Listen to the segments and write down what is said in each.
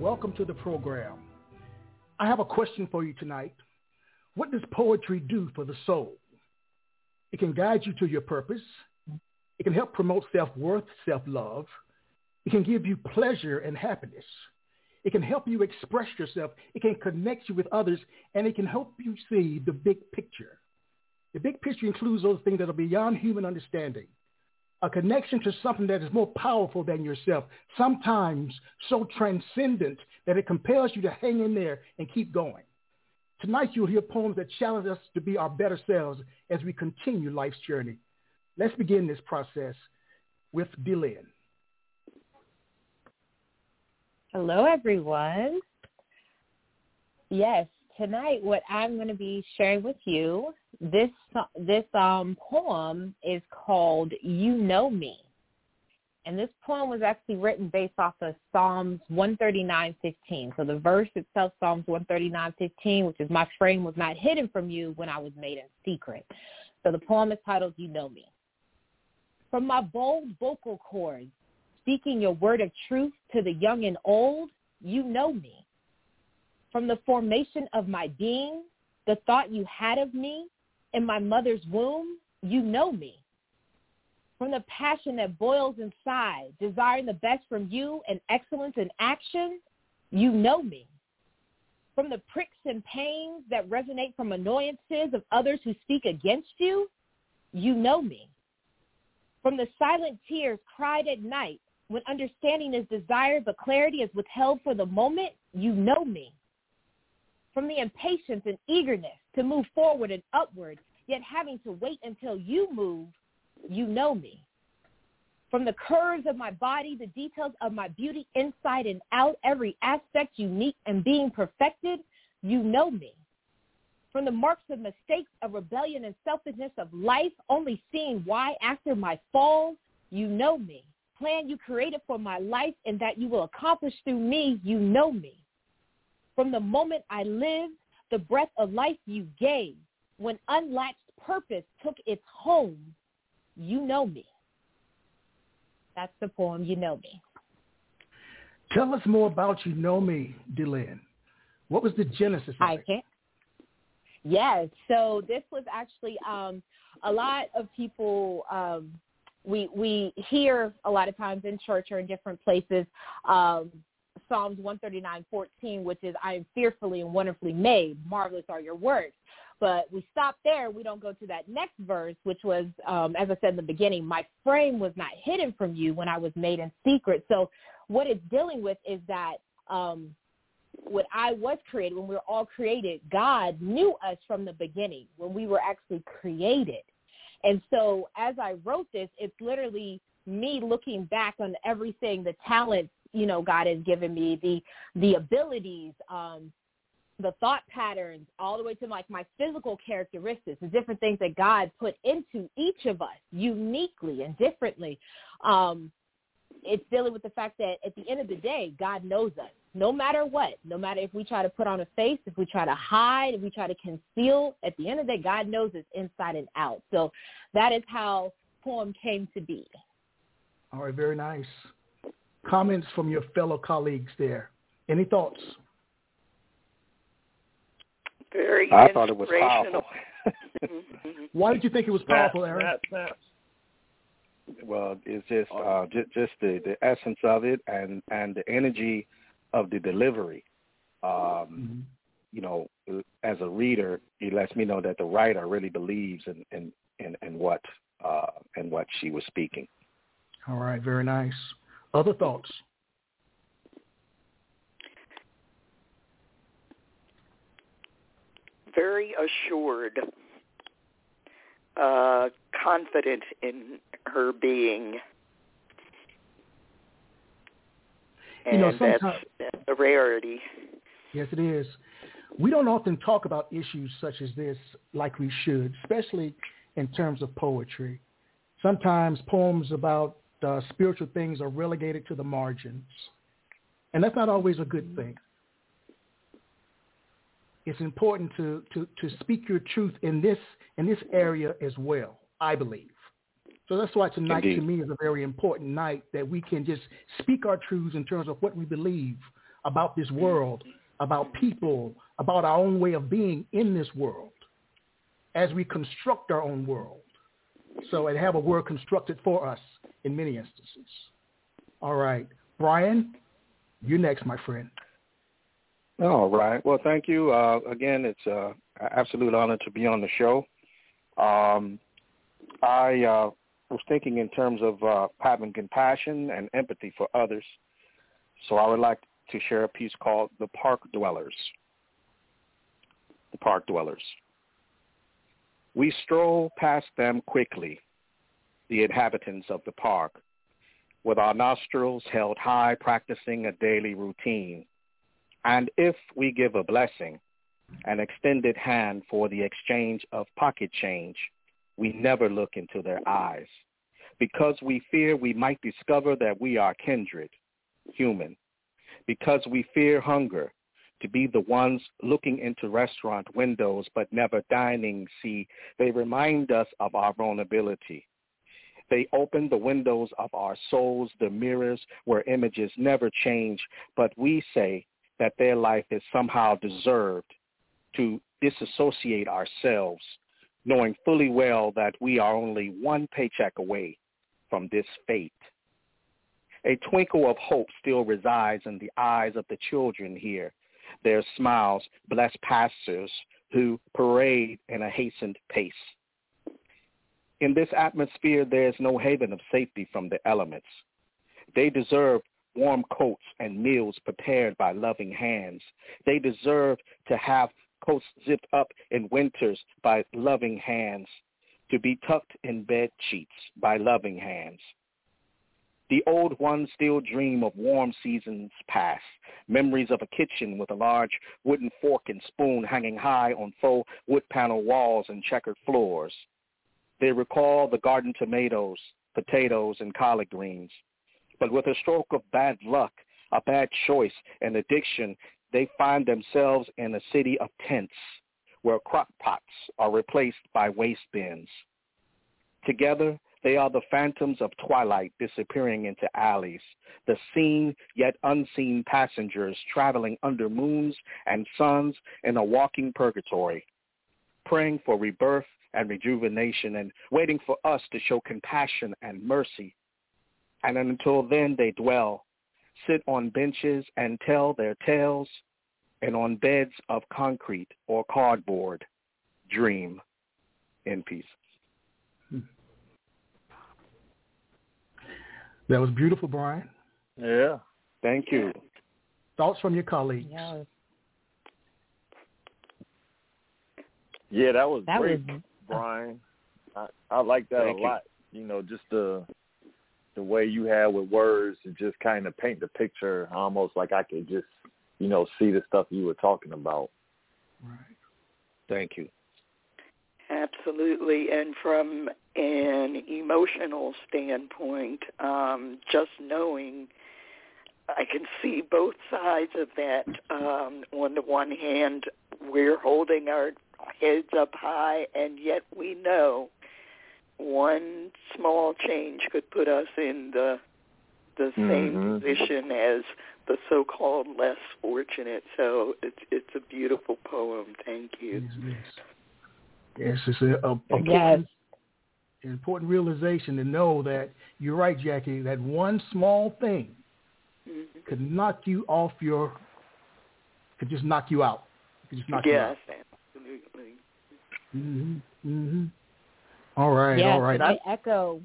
Welcome to the program. I have a question for you tonight. What does poetry do for the soul? It can guide you to your purpose. It can help promote self-worth, self-love. It can give you pleasure and happiness. It can help you express yourself. It can connect you with others, and it can help you see the big picture. The big picture includes those things that are beyond human understanding a connection to something that is more powerful than yourself, sometimes so transcendent that it compels you to hang in there and keep going. Tonight you'll hear poems that challenge us to be our better selves as we continue life's journey. Let's begin this process with DeeLynn. Hello, everyone. Yes, tonight what I'm going to be sharing with you this this um poem is called You Know Me. And this poem was actually written based off of Psalms 139:15. So the verse itself Psalms 139:15, which is my frame was not hidden from you when I was made in secret. So the poem is titled You Know Me. From my bold vocal cords, speaking your word of truth to the young and old, you know me. From the formation of my being, the thought you had of me in my mother's womb, you know me. From the passion that boils inside, desiring the best from you and excellence in action, you know me. From the pricks and pains that resonate from annoyances of others who speak against you, you know me. From the silent tears cried at night when understanding is desired but clarity is withheld for the moment, you know me from the impatience and eagerness to move forward and upward, yet having to wait until you move, you know me. From the curves of my body, the details of my beauty inside and out, every aspect unique and being perfected, you know me. From the marks of mistakes of rebellion and selfishness of life, only seeing why after my fall, you know me. Plan you created for my life and that you will accomplish through me, you know me. From the moment I lived, the breath of life you gave, when unlatched purpose took its home, you know me. That's the poem, You Know Me. Tell us more about You Know Me, DeeLynn. What was the genesis of I it? can. Yes. So this was actually um, a lot of people. Um, we we hear a lot of times in church or in different places um, Psalms 139:14, which is I am fearfully and wonderfully made. Marvelous are your works. But we stop there. We don't go to that next verse, which was, um, as I said in the beginning, my frame was not hidden from you when I was made in secret. So what it's dealing with is that um, when I was created, when we were all created, God knew us from the beginning when we were actually created. And so as I wrote this, it's literally me looking back on everything, the talents, you know, God has given me, the the abilities, um, the thought patterns, all the way to like my physical characteristics, the different things that God put into each of us uniquely and differently. Um, it's dealing with the fact that at the end of the day, God knows us. No matter what, no matter if we try to put on a face, if we try to hide, if we try to conceal, at the end of the day, God knows us inside and out. So that is how poem came to be. All right, very nice. Comments from your fellow colleagues there. Any thoughts? Very I thought it was powerful. Why did you think it was powerful, Aaron? That, that, well, it's just uh, just, just the, the essence of it and, and the energy of the delivery. Um, Mhm. you know, as a reader, it lets me know that the writer really believes in in, in, in what uh, in what she was speaking. All right, very nice. Other thoughts? Very assured, uh, confident in her being. You know, And that's, sometimes- that's a rarity. Yes, it is. We don't often talk about issues such as this like we should, especially in terms of poetry. Sometimes poems about uh, spiritual things are relegated to the margins, and that's not always a good thing. It's important to, to, to speak your truth in this in this area as well. I believe. So that's why tonight Indeed. to me is a very important night that we can just speak our truths in terms of what we believe about this world, about people, about our own way of being in this world as we construct our own world. So and have a word constructed for us in many instances. All right. Brian, you're next, my friend. All right. Well, thank you. Uh, again, it's uh, an absolute honor to be on the show. Um, I uh, was thinking in terms of uh, having compassion and empathy for others. So I would like to share a piece called The Park Dwellers. The Park Dwellers. We stroll past them quickly, the inhabitants of the park, with our nostrils held high, practicing a daily routine. And if we give a blessing, an extended hand for the exchange of pocket change, we never look into their eyes because we fear we might discover that we are kindred, human, because we fear hunger, to be the ones looking into restaurant windows but never dining. See, they remind us of our vulnerability. They open the windows of our souls, the mirrors where images never change, but we say that their life is somehow deserved to disassociate ourselves knowing fully well that we are only one paycheck away from this fate. A twinkle of hope still resides in the eyes of the children here. Their smiles bless pastors who parade in a hastened pace. In this atmosphere, there is no haven of safety from the elements. They deserve warm coats and meals prepared by loving hands. They deserve to have coats zipped up in winters by loving hands, to be tucked in bed sheets by loving hands. The old ones still dream of warm seasons past, memories of a kitchen with a large wooden fork and spoon hanging high on faux wood panel walls and checkered floors. They recall the garden tomatoes, potatoes, and collard greens. But with a stroke of bad luck, a bad choice, and addiction, they find themselves in a city of tents where crock pots are replaced by waste bins. Together, they are the phantoms of twilight disappearing into alleys, the seen yet unseen passengers traveling under moons and suns in a walking purgatory, praying for rebirth and rejuvenation and waiting for us to show compassion and mercy. And until then, they dwell sit on benches and tell their tales, and on beds of concrete or cardboard, dream in peace. That was beautiful, Brian. Yeah. Thank you. Thoughts from your colleagues? Yeah, yeah that was that great, was... Brian. I, I like that Thank a lot. You. you know, just the the way you had with words to just kind of paint the picture almost like I could just, you know, see the stuff you were talking about. Right. Thank you. Absolutely. And from an emotional standpoint, um, just knowing I can see both sides of that. Um, on the one hand, we're holding our heads up high, and yet we know one small change could put us in the the same mm-hmm. position as the so-called less fortunate. So it's it's a beautiful poem. Thank you. Yes, yes. yes it's a, a, a important, important realization to know that you're right, Jackie. That one small thing mm-hmm. could knock you off your, could just knock you out. Could just knock yes, you out. Absolutely. Mhm. Mhm. All right, yes, all right. I echo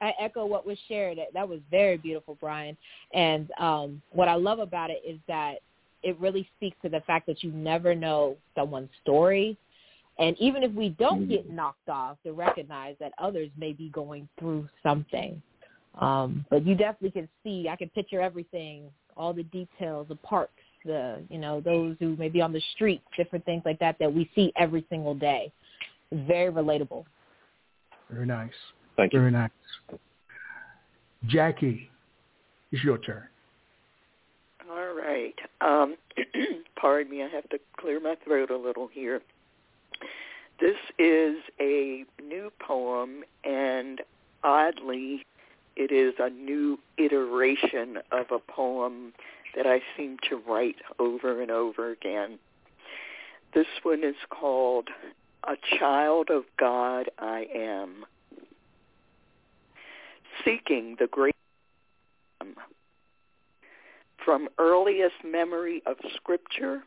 I echo what was shared. That was very beautiful, Brian. And um, what I love about it is that it really speaks to the fact that you never know someone's story. And even if we don't get mm-hmm. knocked off, to recognize that others may be going through something. Um, but you definitely can see, I can picture everything, all the details, the parks, the you know those who may be on the street, different things like that that we see every single day. Very relatable. Very nice. Thank you. Very nice. Jackie, it's your turn. All right. Um, pardon me, I have to clear my throat a little here. This is a new poem, and oddly, it is a new iteration of a poem that I seem to write over and over again. This one is called A Child of God I Am. Seeking the Great From earliest memory of Scripture,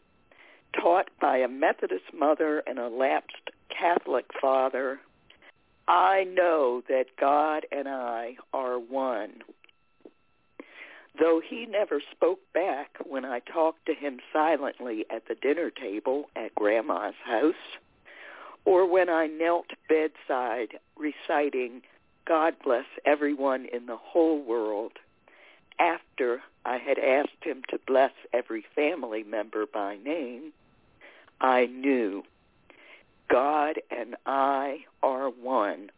taught by a Methodist mother and a lapsed Catholic father, I know that God and I are one. Though he never spoke back when I talked to him silently at the dinner table at Grandma's house, or when I knelt bedside reciting, God bless everyone in the whole world, after I had asked him to bless every family member by name, I knew God and I are one.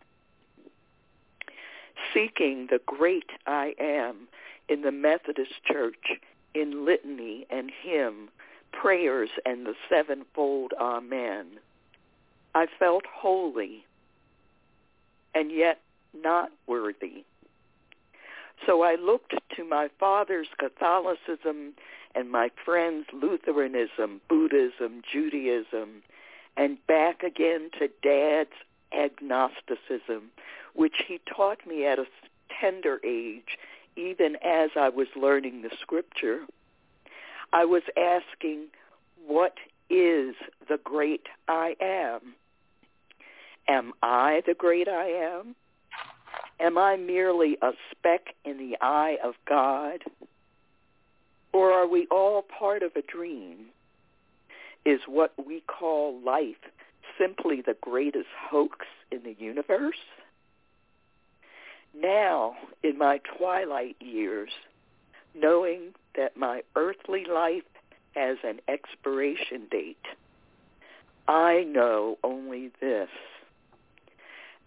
Seeking the great I am in the Methodist Church, in litany and hymn, prayers and the sevenfold Amen. I felt holy and yet not worthy. So I looked to my father's Catholicism and my friend's Lutheranism, Buddhism, Judaism, and back again to Dad's agnosticism, which he taught me at a tender age, even as I was learning the scripture. I was asking, what is the great I am? Am I the great I am? Am I merely a speck in the eye of God? Or are we all part of a dream? Is what we call life simply the greatest hoax in the universe? Now, in my twilight years, knowing that my earthly life has an expiration date, I know only this.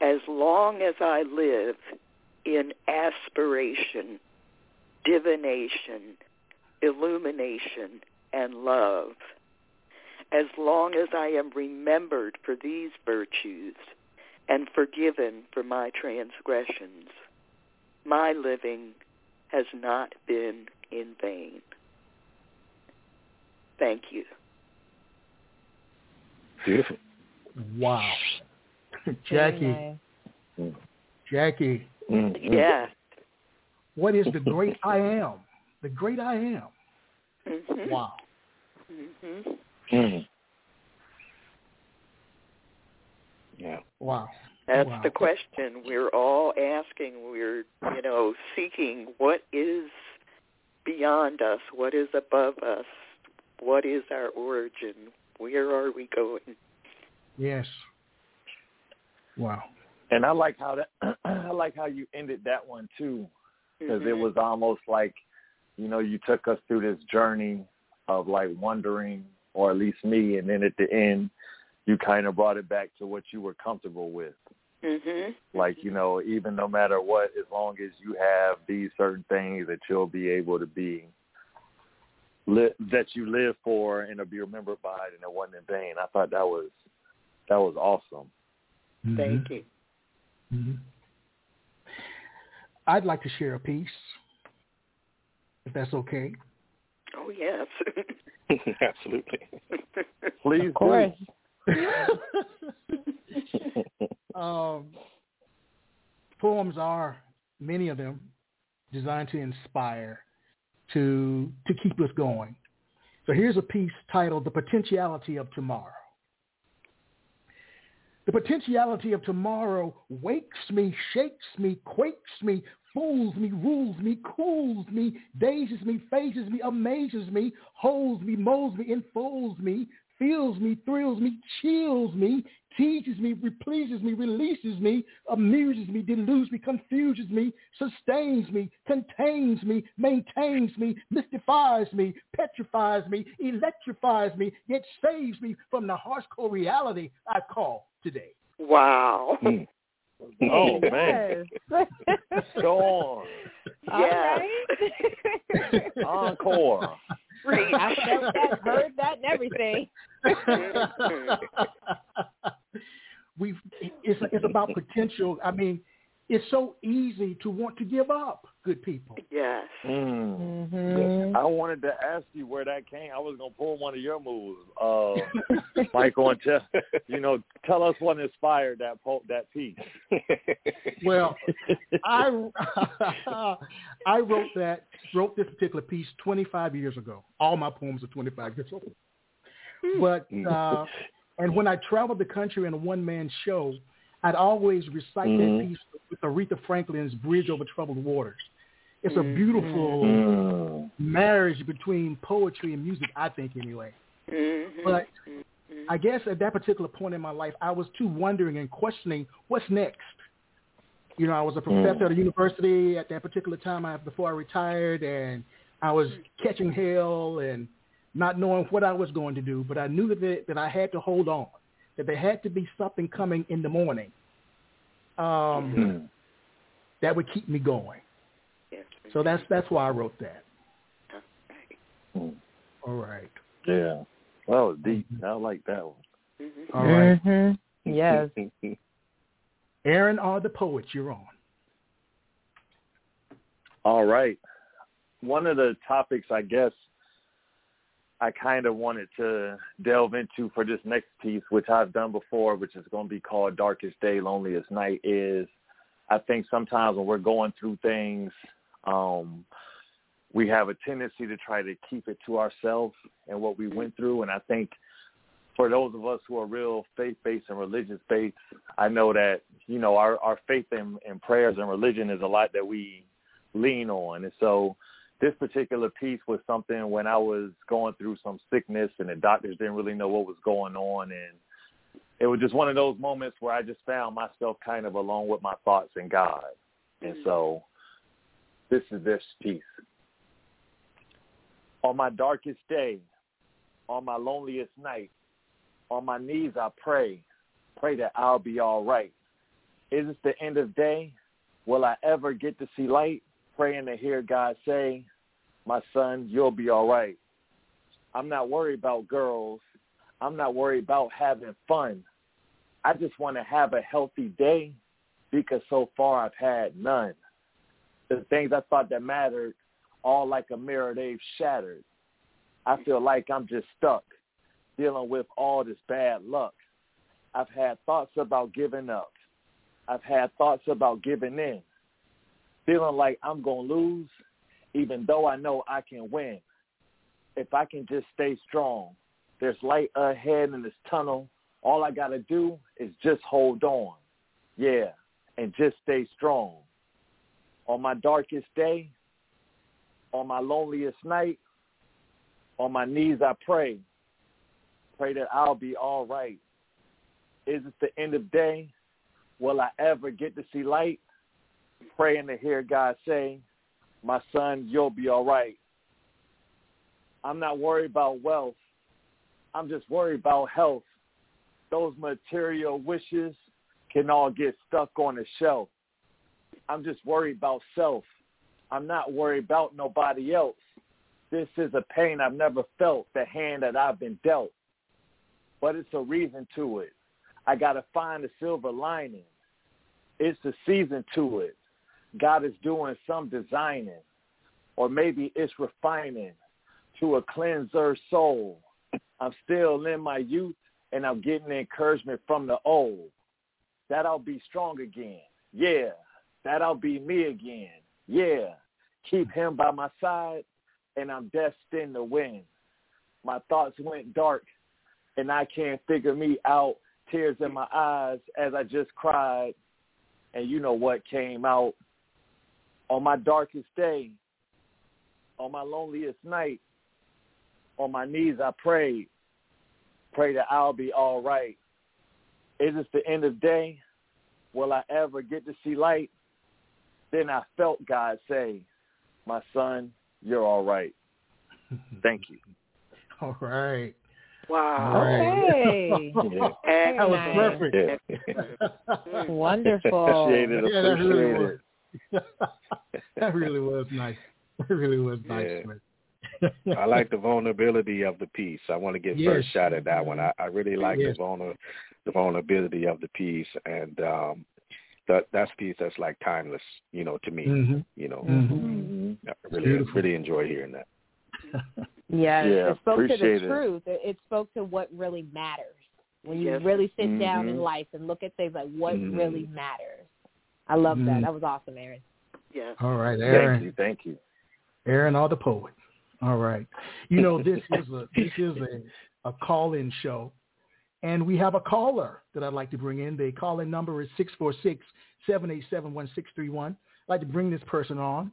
As long as I live in aspiration, divination, illumination, and love, as long as I am remembered for these virtues and forgiven for my transgressions, my living has not been in vain. Thank you. Beautiful. Wow. Jackie. Jackie. Mm-hmm. Yeah. What is the great I am? The great I am. Mm-hmm. Wow. Mm-hmm. Mm-hmm. Yeah. Wow. That's wow. the question we're all asking. We're, you know, seeking what is beyond us, what is above us, what is our origin, where are we going? Yes. Wow. And I like how that I like how you ended that one too, because mm-hmm. it was almost like, you know, you took us through this journey of like wondering, or at least me, and then at the end, you kind of brought it back to what you were comfortable with. Mm-hmm. Like you know, even no matter what, as long as you have these certain things that you'll be able to be li- that you live for and to be remembered by, and it wasn't in vain. I thought that was that was awesome. Mm-hmm. Thank you. Mm-hmm. I'd like to share a piece, if that's okay. Oh yes. Absolutely. Please, of course. um, poems are many of them designed to inspire, to to keep us going. So here's a piece titled "The Potentiality of Tomorrow." The potentiality of tomorrow wakes me, shakes me, quakes me, fools me, rules me, cools me, dazes me, phases me, amazes me, holds me, molds me, enfolds me, fills me, thrills me, chills me, teaches me, repleases me, releases me, amuses me, deludes me, confuses me, sustains me, contains me, maintains me, mystifies me, petrifies me, electrifies me, yet saves me from the hardcore reality I call today. Wow. Mm. Oh man. Go on. Yes. Encore. I felt that, heard that, and everything. we it's it's about potential. I mean, it's so easy to want to give up. Good people. Yes. Mm. Mm-hmm. I wanted to ask you where that came. I was gonna pull one of your moves, uh, Michael, and tell you know tell us what inspired that po- that piece. Well, I I wrote that wrote this particular piece 25 years ago. All my poems are 25 years old. But uh, and when I traveled the country in a one man show, I'd always recite Mhm. that piece with Aretha Franklin's "Bridge Over Troubled Waters." It's a Mhm. beautiful Mm. marriage between poetry and music, I think, anyway. Mm-hmm. But I guess at that particular point in my life, I was too wondering and questioning what's next. You know, I was a professor at a university at that particular time I, before I retired, and I was catching hell and not knowing what I was going to do. But I knew that that I had to hold on, that there had to be something coming in the morning um, Mm. that would keep me going. Yes. So that's that's why I wrote that. Right. Mm. All right. Yeah. That was deep. I like that one. Mm-hmm. All right. Mm-hmm. Yes. Aaron R. The poets. You're on. All right. One of the topics I guess I kind of wanted to delve into for this next piece, which I've done before, which is going to be called Darkest Day, Loneliest Night, is I think sometimes when we're going through things, um, we have a tendency to try to keep it to ourselves and what we went through. And I think for those of us who are real faith-based and religious-based, I know that, you know, our, our faith and, and prayers and religion is a lot that we lean on. And so this particular piece was something when I was going through some sickness and the doctors didn't really know what was going on. And it was just one of those moments where I just found myself kind of alone with my thoughts and God. And mm-hmm. so this is this piece. On my darkest day, on my loneliest night, on my knees I pray, pray that I'll be all right. Is it the end of day? Will I ever get to see light? Praying to hear God say, my son, you'll be all right. I'm not worried about girls. I'm not worried about having fun. I just want to have a healthy day because so far I've had none. The things I thought that mattered, all like a mirror, they've shattered. I feel like I'm just stuck dealing with all this bad luck. I've had thoughts about giving up. I've had thoughts about giving in. Feeling like I'm going to lose even though I know I can win. If I can just stay strong, there's light ahead in this tunnel. All I got to do is just hold on. Yeah, and just stay strong. On my darkest day, on my loneliest night, on my knees I pray. Pray that I'll be all right. Is it the end of day? Will I ever get to see light? Praying to hear God say, my son, you'll be all right. I'm not worried about wealth. I'm just worried about health. Those material wishes can all get stuck on the shelf. I'm just worried about self. I'm not worried about nobody else. This is a pain I've never felt, the hand that I've been dealt. But it's a reason to it. I got to find a silver lining. It's a season to it. God is doing some designing, or maybe it's refining to a cleanser soul. I'm still in my youth, and I'm getting encouragement from the old. That I'll be strong again. Yeah, that I'll be me again. Yeah, keep him by my side, and I'm destined to win. My thoughts went dark, and I can't figure me out. Tears in my eyes as I just cried, and you know what came out on my darkest day, on my loneliest night, on my knees I prayed, pray that I'll be all right. Is this the end of day? Will I ever get to see light? Then I felt God say, my son, you're all right. Thank you. All right. Wow. Okay. yeah. That was perfect. Yeah. Wonderful. Appreciate it. Yeah, that really Appreciate was. That really was nice. That really was nice. Yeah. I like the vulnerability of the piece. I want to get Yes. first shot at that one. I, I really like Yes. the vulner, the vulnerability of the piece, and um, that that's piece that's like timeless, you know, to me. hmm You know, hmm I really Beautiful. really enjoy hearing that. Yes, Yeah, it spoke to the it. truth. It, it spoke to what really matters. When you Yes. really sit down in Mhm. life and look at things like what Mhm. really matters. I love that. That was awesome, Aaron. Yes. All right. Aaron. Thank you. Thank you. Aaron R. The Poet. All right. You know, this is a this is a, a call in show. And we have a caller that I'd like to bring in. The call in number is 646-787-1631. I'd like to bring this person on.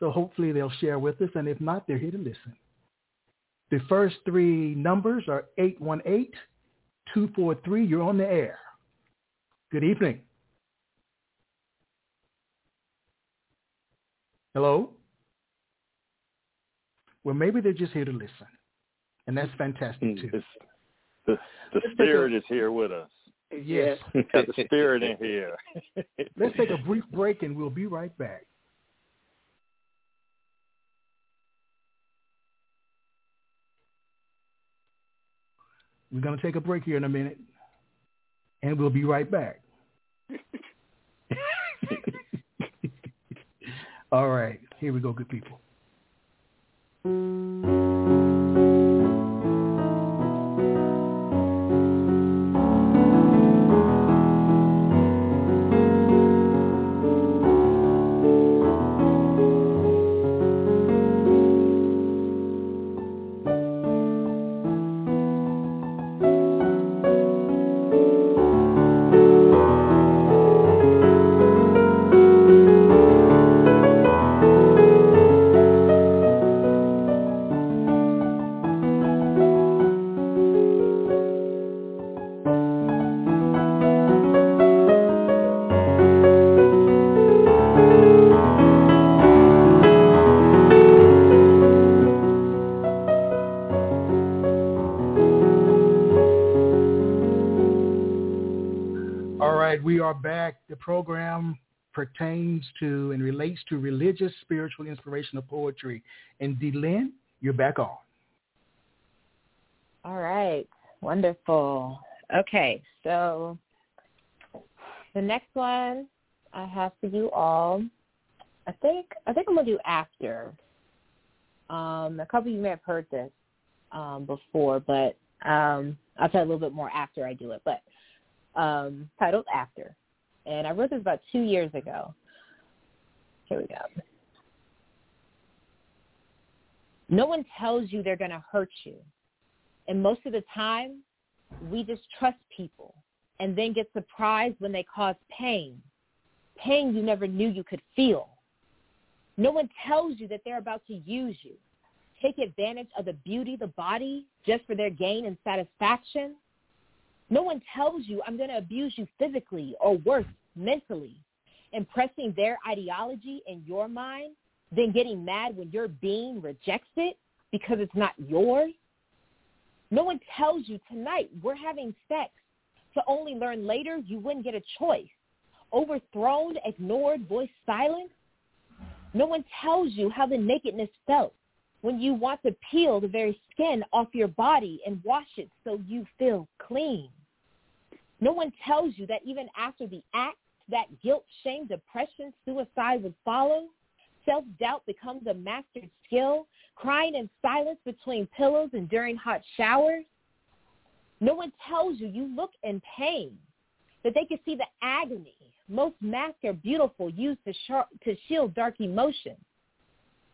So hopefully they'll share with us. And if not, they're here to listen. The first three numbers are 818-243. You're on the air. Good evening. Hello? Well, maybe they're just here to listen. And that's fantastic, mm, too. It's, the the spirit is here with us. Yes. Got the spirit in here. Let's take a brief break and we'll be right back. We're going to take a break here in a minute and we'll be right back. All right. Here we go, good people. To and relates to religious, spiritual, inspirational poetry. DeeLynn, you're back on. All right. Wonderful. Okay, so the next one I have for you all, I think I think I'm gonna do after. Um, a couple of you may have heard this um, before, but um, I'll tell a little bit more after I do it. But um, titled After, and I wrote this about two years ago. Here we go. No one tells you they're going to hurt you. And most of the time, we just trust people and then get surprised when they cause pain. Pain you never knew you could feel. No one tells you that they're about to use you. Take advantage of the beauty, the body, just for their gain and satisfaction. No one tells you I'm going to abuse you physically or worse, mentally. Impressing their ideology in your mind, then getting mad when your being rejects it because it's not yours. No one tells you tonight we're having sex to only learn later you wouldn't get a choice. Overthrown, ignored, voice silent. No one tells you how the nakedness felt when you want to peel the very skin off your body and wash it so you feel clean. No one tells you that even after the act, that guilt, shame, depression, suicide would follow. Self-doubt becomes a mastered skill, crying in silence between pillows and during hot showers. No one tells you you look in pain, that they can see the agony. Most masks are beautiful, used to, sh- to shield dark emotions.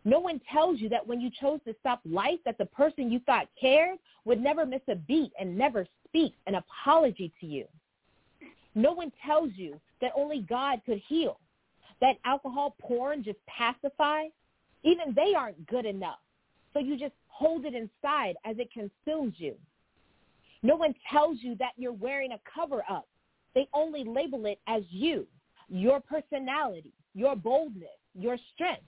No one tells you that when you chose to stop life, that the person you thought cared would never miss a beat and never speak an apology to you. No one tells you that only God could heal, that alcohol, porn just pacify. Even they aren't good enough. So you just hold it inside as it consumes you. No one tells you that you're wearing a cover-up. They only label it as you, your personality, your boldness, your strength,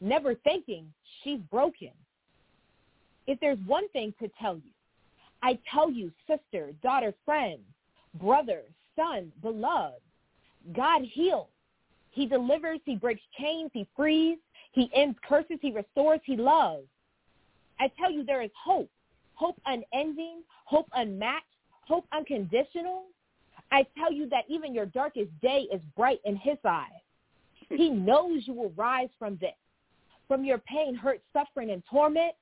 never thinking she's broken. If there's one thing to tell you, I tell you, sister, daughter, friend, brother, son, beloved, God heals. He delivers, he breaks chains, he frees, he ends curses, he restores, he loves. I tell you, there is hope, hope unending, hope unmatched, hope unconditional. I tell you that even your darkest day is bright in his eyes. He knows you will rise from this, from your pain, hurt, suffering, and torment.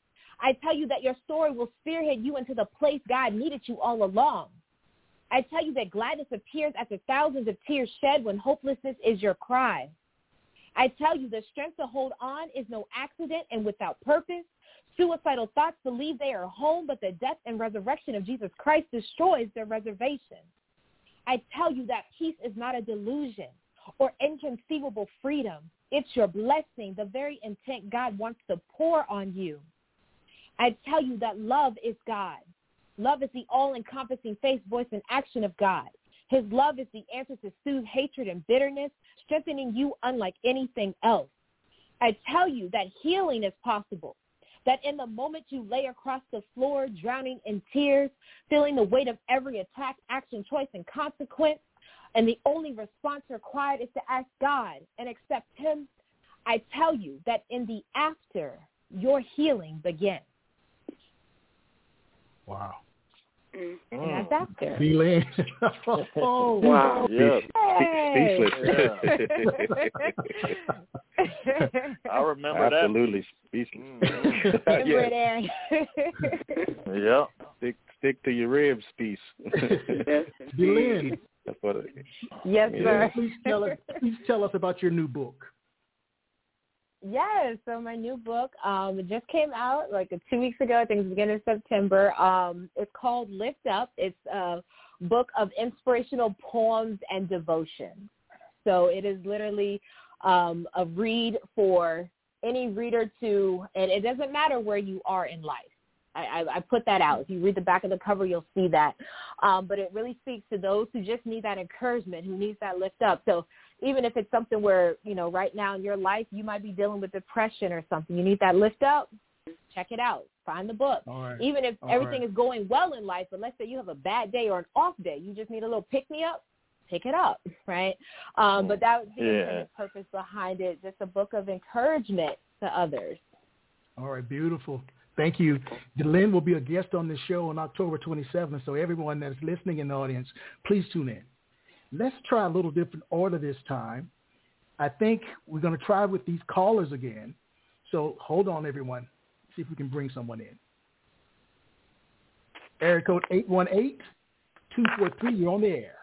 I tell you that your story will spearhead you into the place God needed you all along. I tell you that gladness appears after thousands of tears shed when hopelessness is your cry. I tell you the strength to hold on is no accident and without purpose. Suicidal thoughts believe they are home, but the death and resurrection of Jesus Christ destroys their reservation. I tell you that peace is not a delusion or inconceivable freedom. It's your blessing, the very intent God wants to pour on you. I tell you that love is God. Love is the all-encompassing face, voice, and action of God. His love is the answer to soothe hatred and bitterness, strengthening you unlike anything else. I tell you that healing is possible, that in the moment you lay across the floor, drowning in tears, feeling the weight of every attack, action, choice, and consequence, and the only response required is to ask God and accept him, I tell you that in the after, your healing begins. Wow. Mm. And that's after. Feeling. oh, wow. Yeah. Hey. I remember Absolutely. that. Speechless. Mm-hmm. Remember yeah. it, yeah. Stick, stick to your ribs, piece. DeeLynn. That's what it, Yes, Yeah. sir. Please tell us. Please tell us about your new book. Yes, so my new book um just came out like two weeks ago, I think it's beginning of September. Um it's called Lift Up. It's a book of inspirational poems and devotions. So it is literally um a read for any reader to and it doesn't matter where you are in life. I, I, I put that out. If you read the back of the cover, you'll see that. Um, but it really speaks to those who just need that encouragement, who needs that lift up. So even if it's something where, you know, right now in your life you might be dealing with depression or something, you need that lift up, check it out. Find the book. All right. Even if All everything right. is going well in life, but let's say you have a bad day or an off day, you just need a little pick me up, pick it up, right? Um, but that was the Yeah. intended purpose behind it, just a book of encouragement to others. All right, beautiful. Thank you. DeeLynn will be a guest on this show on October 27th, so everyone that's listening in the audience, please tune in. Let's try a little different order this time. I think we're going to try with these callers again. So hold on, everyone. See if we can bring someone in. Area code 818-243, you're on the air.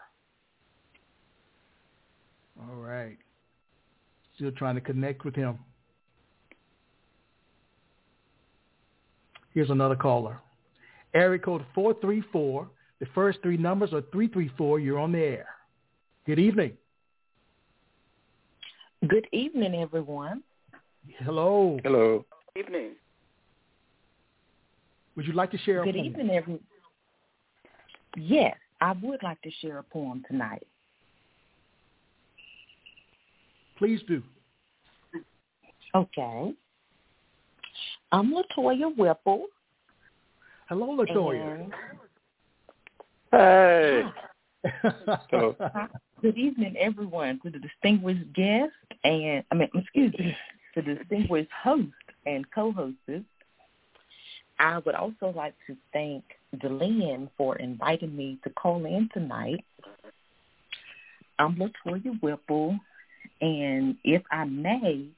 All right. Still trying to connect with him. Here's another caller. Area code 434. The first three numbers are 334. You're on the air. Good evening. Good evening, everyone. Hello. hello. Good Evening. Would you like to share a Good poem? evening, everyone. Yes, I would like to share a poem tonight. Please do. Okay. I'm Latoya Whipple. Hello, Latoya. and- Hey. Hello. Good evening, everyone, to the distinguished guest and I mean, excuse me, to the distinguished host and co-hostess. I would also like to thank DeeLynn for inviting me to call in tonight. I'm Latoya Whipple, and if I may,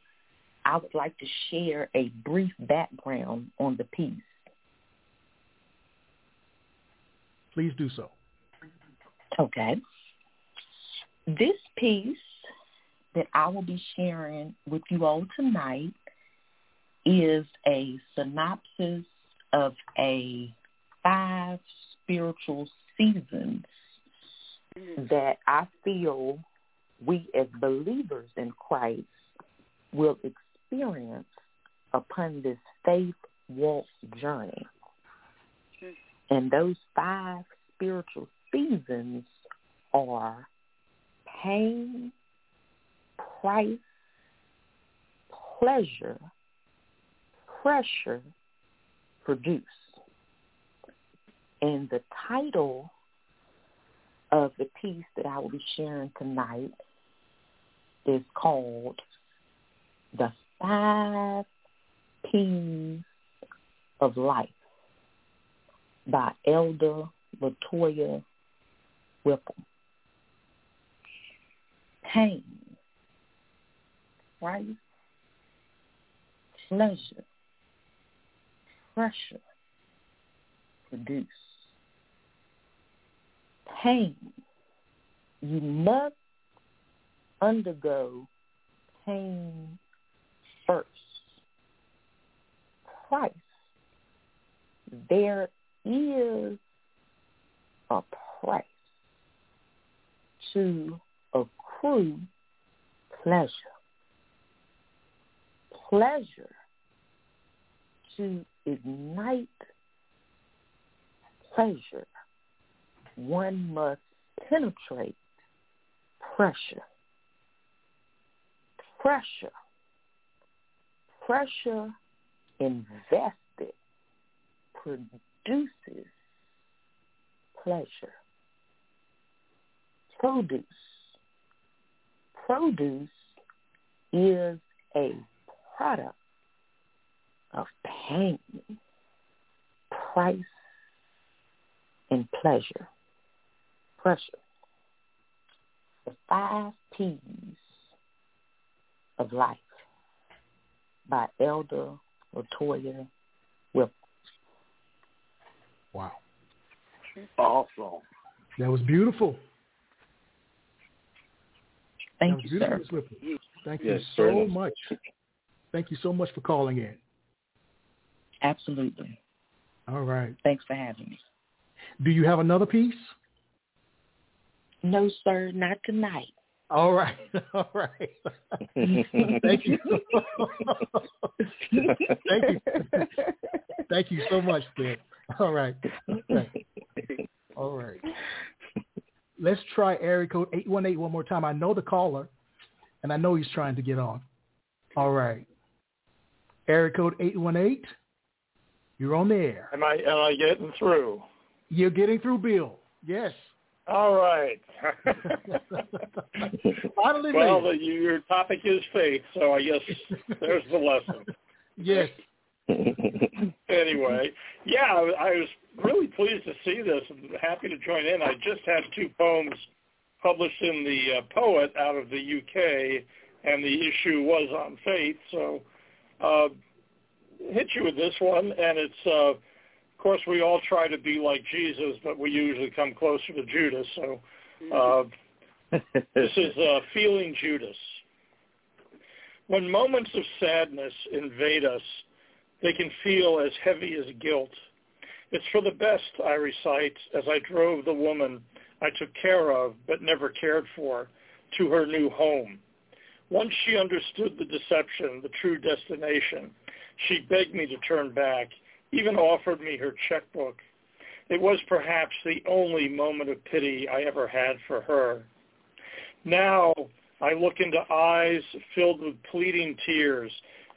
I would like to share a brief background on the piece. Please do so. Okay. This piece that I will be sharing with you all tonight is a synopsis of a five spiritual seasons mm. that I feel we as believers in Christ will experience upon this faith walk journey. Mm. And those five spiritual seasons are pain, price, pleasure, pressure, produce. And the title of the piece that I will be sharing tonight is called The Five P's of Life by Elder Latoya Whipple. Pain, price, pleasure, pressure, produce. Pain. You must undergo pain first. Price. There is a price to accrue pleasure. Pleasure to ignite pleasure, one must penetrate pressure. Pressure. Pressure invested produces pleasure. Produce. Produce is a product of pain, price, and pleasure. Pressure. The five P's of life by Elder Latoya Whipple. Wow. Awesome. That was beautiful. Thank you, sir. Thank yes, you so much. Thank you so much for calling in. Absolutely. All right. Thanks for having me. Do you have another piece? No, sir, not tonight. All right. All right. Thank you. Thank you. Thank you so much, Ben. All right. All right. Let's try area code 818 one more time. I know the caller, and I know he's trying to get on. All right. Area code 818. You're on the air. Am I am I getting through? You're getting through, Bill. Yes. All right. Finally well, the, your topic is faith, so I guess there's the lesson. Yes. anyway, yeah, I was really pleased to see this and happy to join in. I just had two poems published in the uh, Poet out of the UK, and the issue was on faith. So, uh, hit you with this one, and it's. Uh, of course, we all try to be like Jesus, but we usually come closer to Judas. So, uh, this is uh, feeling Judas. When moments of sadness invade us, they can feel as heavy as guilt. It's for the best, I recite, as I drove the woman I took care of but never cared for to her new home. Once she understood the deception, the true destination, she begged me to turn back, even offered me her checkbook. It was perhaps the only moment of pity I ever had for her. Now I look into eyes filled with pleading tears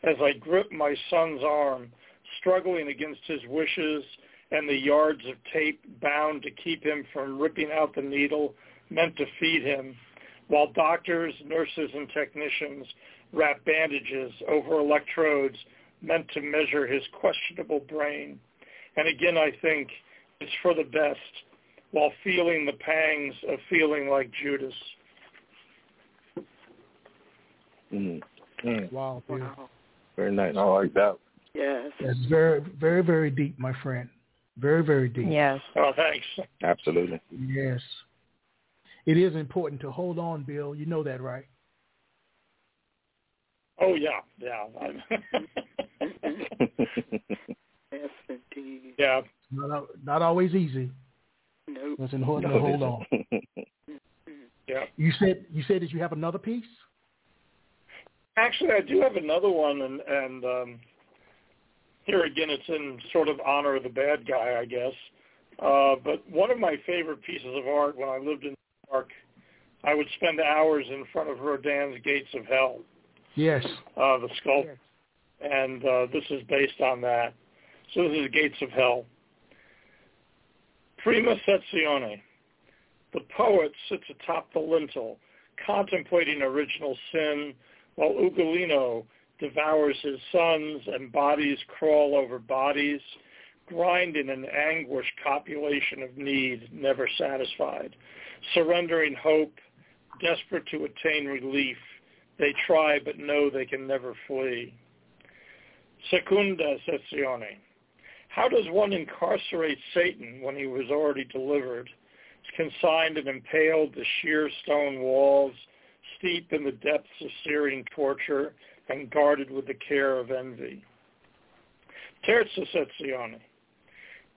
as I grip my son's arm, struggling against his wishes and the yards of tape bound to keep him from ripping out the needle meant to feed him, while doctors, nurses, and technicians wrap bandages over electrodes meant to measure his questionable brain. And again, I think it's for the best while feeling the pangs of feeling like Judas. Mm-hmm. Wow. wow. Very nice. I like that. Yes. That's very, very, very deep, my friend. Very, very deep. Yes. Oh, thanks. Absolutely. Yes. It is important to hold on, Bill. You know that, right? Oh yeah, yeah. yes, indeed. Yeah. Not not always easy. No. Nope. It's important to hold on. Mm-hmm. yeah. You said you said that you have another piece. Actually, I do have another one, and and um, here again, it's in sort of honor of the bad guy, I guess. Uh, but one of my favorite pieces of art when I lived in New York, I would spend hours in front of Rodin's Gates of Hell. Yes. Uh, the sculpture. And uh, this is based on that. So this is Gates of Hell. Prima sezione. The poet sits atop the lintel, contemplating original sin, while Ugolino devours his sons and bodies crawl over bodies, grind in an anguished copulation of need, never satisfied. Surrendering hope, desperate to attain relief, they try but know they can never flee. Secunda sezione. How does one incarcerate Satan when he was already delivered, consigned and impaled to sheer stone walls, steep in the depths of searing torture, and guarded with the care of envy? Terza sezione.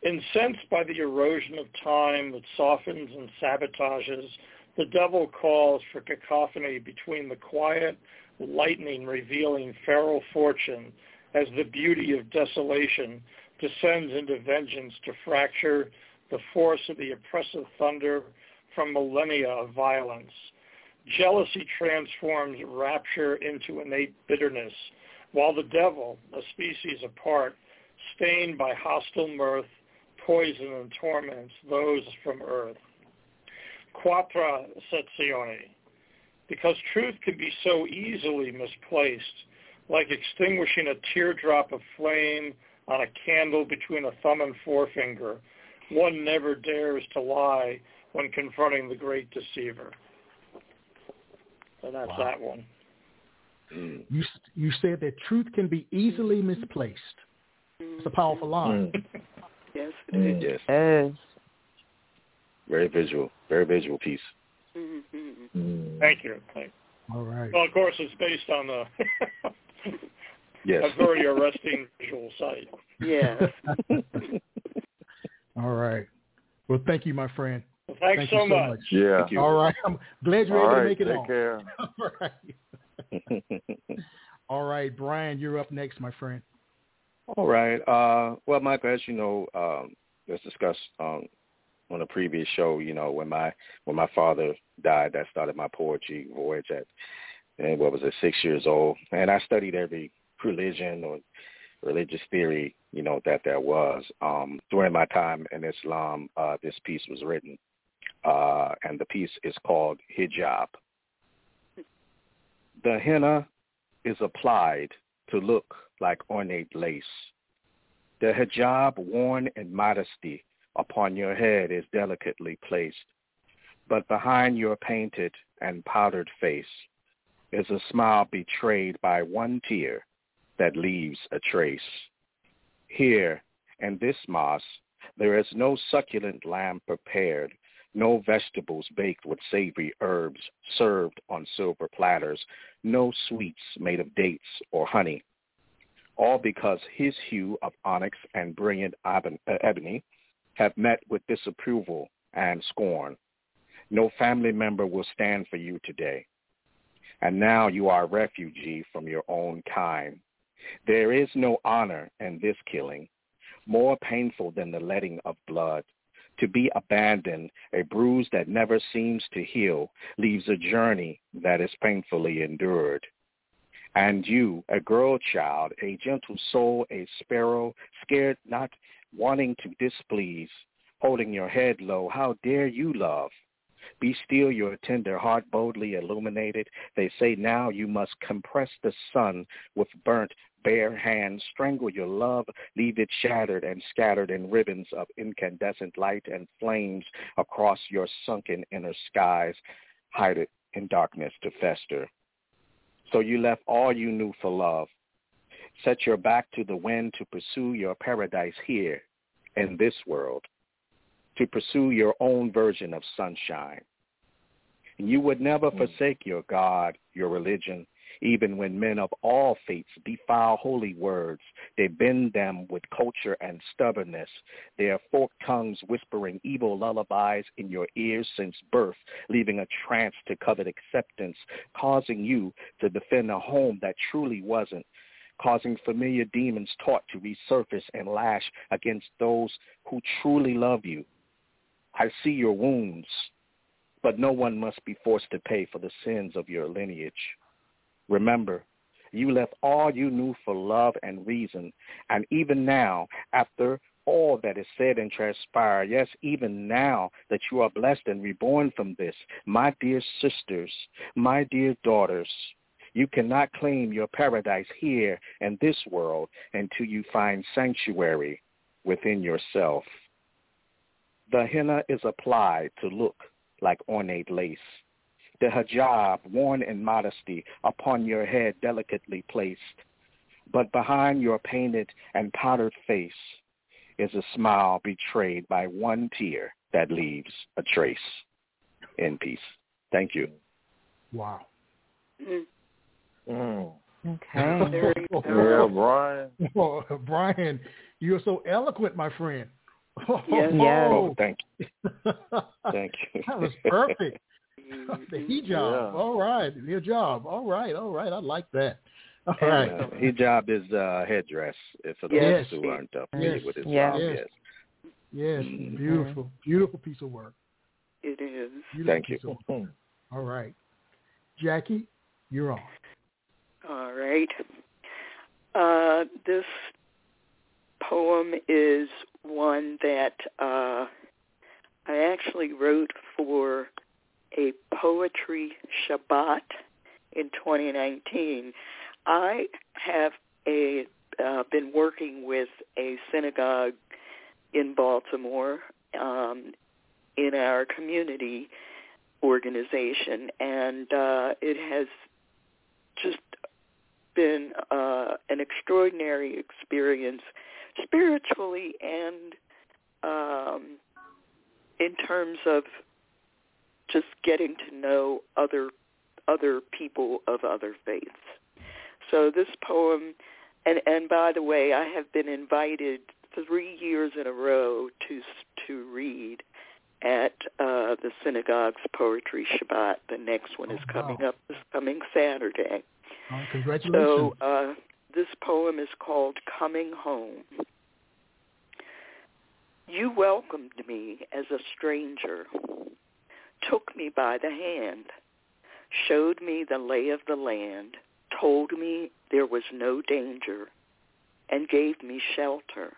Incensed by the erosion of time that softens and sabotages, the devil calls for cacophony between the quiet lightning revealing feral fortune as the beauty of desolation descends into vengeance to fracture the force of the oppressive thunder from millennia of violence. Jealousy transforms rapture into innate bitterness, while the devil, a species apart, stained by hostile mirth, poison and torments those from earth. Quattro sezione. Because truth can be so easily misplaced, like extinguishing a teardrop of flame on a candle between a thumb and forefinger. One never dares to lie when confronting the great deceiver. So that's wow. that one. Mm. You you said that truth can be easily misplaced. It's a powerful line. Mm. yes, it is. Yes. Yes. Very visual. Very visual piece. Mm-hmm. Mm. Thank you. Thank you. All right. Well, of course, it's based on the yes. a very arresting visual sight. Yes. All right. Well, thank you, my friend. Well, thanks thank so, so much. much. Yeah. All right. I'm glad you're All able right, to make it take on. care. All right. All right, Brian, you're up next, my friend. All right. Uh, well, Michael, as you know, um, let's discuss um, on a previous show. You know, when my when my father died, that started my poetry voyage at, and what was it, six years old, and I studied every religion or religious theory, you know, that there was. Um, during my time in Islam, uh, this piece was written, uh, and the piece is called Hijab. The henna is applied to look like ornate lace. The hijab worn in modesty upon your head is delicately placed, but behind your painted and powdered face is a smile betrayed by one tear that leaves a trace. Here, in this mosque, there is no succulent lamb prepared, no vegetables baked with savory herbs served on silver platters, no sweets made of dates or honey, all because his hue of onyx and brilliant eh, ebony have met with disapproval and scorn. No family member will stand for you today. And now you are a refugee from your own kind. There is no honor in this killing, more painful than the letting of blood. To be abandoned, a bruise that never seems to heal, leaves a journey that is painfully endured. And you, a girl child, a gentle soul, a sparrow, scared not wanting to displease, holding your head low, how dare you love? Be still your tender heart boldly illuminated. They say now you must compress the sun with burnt bare hands, strangle your love, leave it shattered and scattered in ribbons of incandescent light and flames across your sunken inner skies, hide it in darkness to fester. So you left all you knew for love. Set your back to the wind to pursue your paradise here in this world, to pursue your own version of sunshine. And you would never hmm. forsake your God, your religion, even when men of all faiths defile holy words, they bend them with culture and stubbornness, their forked tongues whispering evil lullabies in your ears since birth, leaving a trance to covet acceptance, causing you to defend a home that truly wasn't, causing familiar demons taught to resurface and lash against those who truly love you. I see your wounds, but no one must be forced to pay for the sins of your lineage. Remember, you left all you knew for love and reason, and even now, after all that is said and transpired, yes, even now that you are blessed and reborn from this, my dear sisters, my dear daughters, you cannot claim your paradise here in this world until you find sanctuary within yourself. The henna is applied to look like ornate lace. The hijab worn in modesty upon your head delicately placed. But behind your painted and powdered face is a smile betrayed by one tear that leaves a trace. In peace. Thank you. Wow. Mm. Mm. Okay. yeah, Brian. Brian, you're so eloquent, my friend. Yes. Oh, thank you. thank you. that was perfect. the hijab. Yeah. All right. Your job. All right. All right. I like that. All Uh, right. hijab is uh, headdress, for those Yes. who aren't uh, familiar Yes. with Islam. Yes. Yes. Yes. Mhm. Beautiful. Beautiful piece of work. It is. Beautiful Thank you. piece of. All right. Jackie, you're on. All right. Uh, this poem is one that uh, I actually wrote for a poetry Shabbat in 2019. I have a uh, been working with a synagogue in Baltimore um, in our community organization, and uh, it has just been uh, an extraordinary experience spiritually and um, in terms of just getting to know other other people of other faiths. So this poem, and and by the way, I have been invited three years in a row to to read at uh, the synagogue's poetry Shabbat. The next one Oh, is coming wow. up this coming Saturday. Right, congratulations. So uh, this poem is called Coming Home. You welcomed me as a stranger, took me by the hand, showed me the lay of the land, told me there was no danger, and gave me shelter.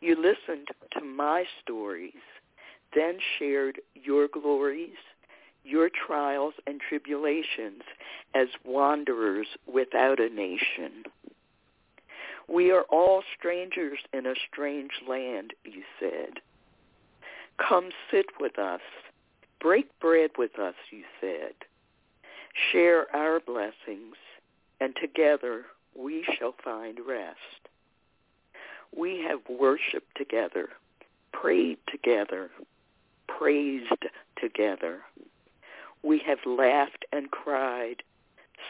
You listened to my stories, then shared your glories, your trials and tribulations as wanderers without a nation. We are all strangers in a strange land, you said. Come sit with us. Break bread with us, you said. Share our blessings, and together we shall find rest. We have worshiped together, prayed together, praised together. We have laughed and cried,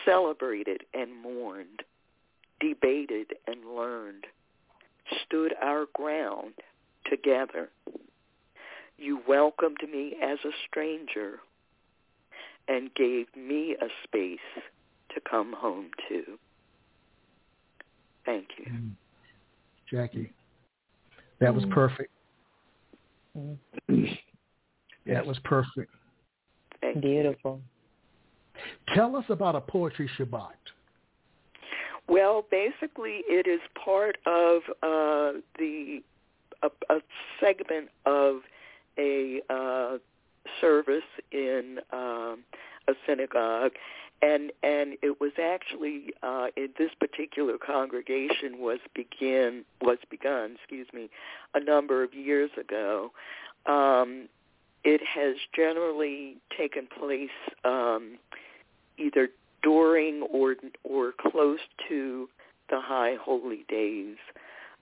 celebrated and mourned, debated and learned, stood our ground together. You welcomed me as a stranger and gave me a space to come home to. Thank you. Mm. Jackie, that was Mm. perfect. Mm. That was perfect. Thank you. Beautiful. Tell us about a poetry Shabbat. Well, basically, it is part of uh, the a, a segment of a uh, service in um, a synagogue, and and it was actually uh, in this particular congregation was begin was begun, excuse me, a number of years ago. Um, it has generally taken place um, either during or or close to the high holy days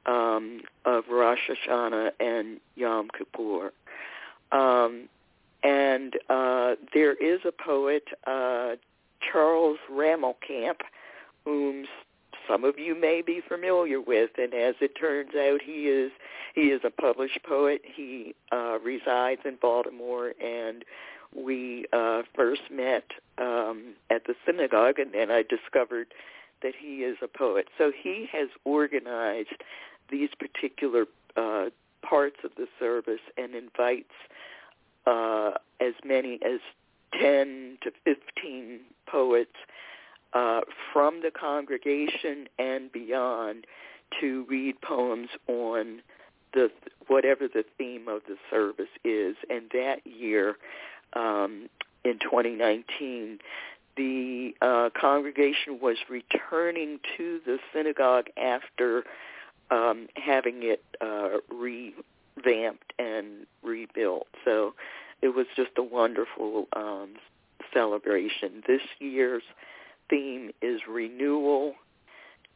um, of Rosh Hashanah and Yom Kippur. Um, and uh, there is a poet, uh, Charles Rammelkamp, whom some of you may be familiar with, and as it turns out, he is he is a published poet. He uh, resides in Baltimore, and we uh, first met um, at the synagogue, and then I discovered that he is a poet. So he has organized these particular uh, parts of the service and invites uh, as many as 10 to 15 poets uh, from the congregation and beyond to read poems on the whatever the theme of the service is. And that year, um, in 2019, the uh, congregation was returning to the synagogue after um, having it uh, revamped and rebuilt. So it was just a wonderful um, celebration. This year's theme is renewal,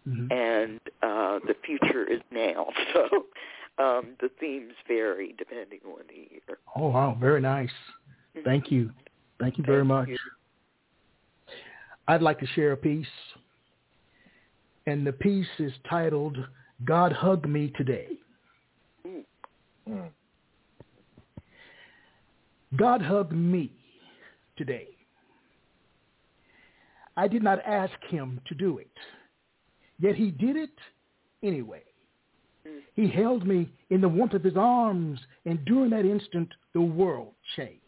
mm-hmm. and uh, the future is now. So um, the themes vary depending on the year. Oh wow, very nice. Mm-hmm. Thank you, thank you very much. I'd like to share a piece, and the piece is titled "God Hug Me Today." Mm. God hugged me today. I did not ask him to do it, yet he did it anyway. He held me in the warmth of his arms, and during that instant, the world changed.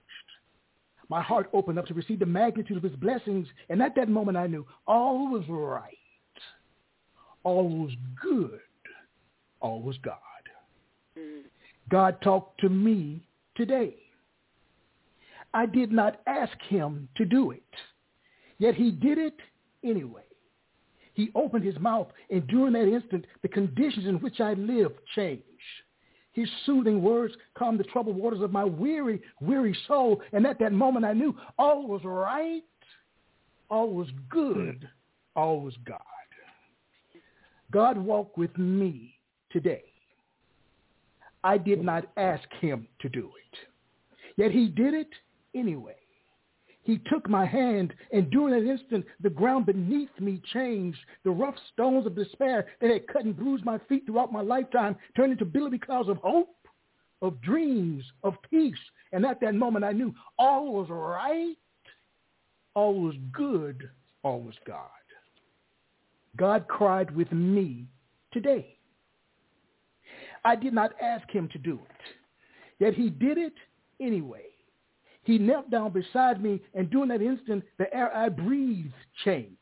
My heart opened up to receive the magnitude of his blessings, and at that moment I knew all was right. All was good. All was God. Mm. God talked to me today. I did not ask him to do it, yet he did it anyway. He opened his mouth, and during that instant, the conditions in which I lived changed. His soothing words calmed the troubled waters of my weary, weary soul, and at that moment I knew all was right, all was good, all was God. God walked with me today. I did not ask him to do it. Yet he did it anyway. He took my hand, and during that instant, the ground beneath me changed. The rough stones of despair that had cut and bruised my feet throughout my lifetime turned into billowy clouds of hope, of dreams, of peace. And at that moment, I knew all was right, all was good, all was God. God cried with me today. I did not ask him to do it, yet he did it anyway. He knelt down beside me, and during that instant, the air I breathed changed.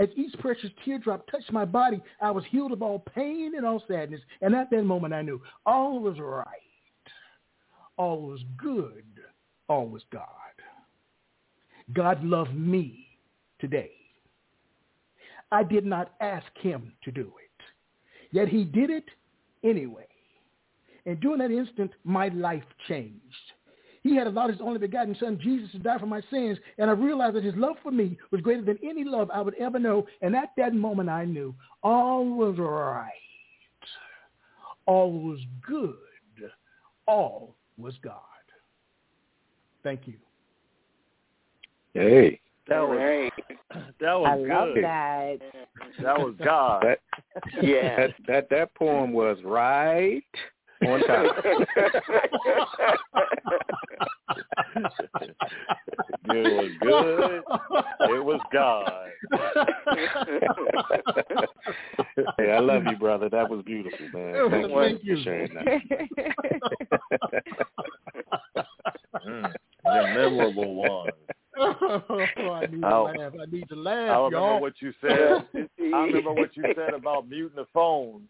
As each precious teardrop touched my body, I was healed of all pain and all sadness. And at that moment, I knew all was right. All was good. All was God. God loved me today. I did not ask him to do it. Yet he did it anyway. And during that instant, my life changed. He had allowed his only begotten son, Jesus, to die for my sins. And I realized that his love for me was greater than any love I would ever know. And at that moment, I knew all was right. All was good. All was God. Thank you. Hey. That was right. that was I good. love that. That was God. That, Yeah. that that that poem was right on time. it was good. It was God. hey, I love you, brother. That was beautiful, man. Thank, Thank you you. for sharing that. Mm, the memorable one. I need to Oh. laugh. I need to I remember y'all. what you said. I remember what you said about muting the phone.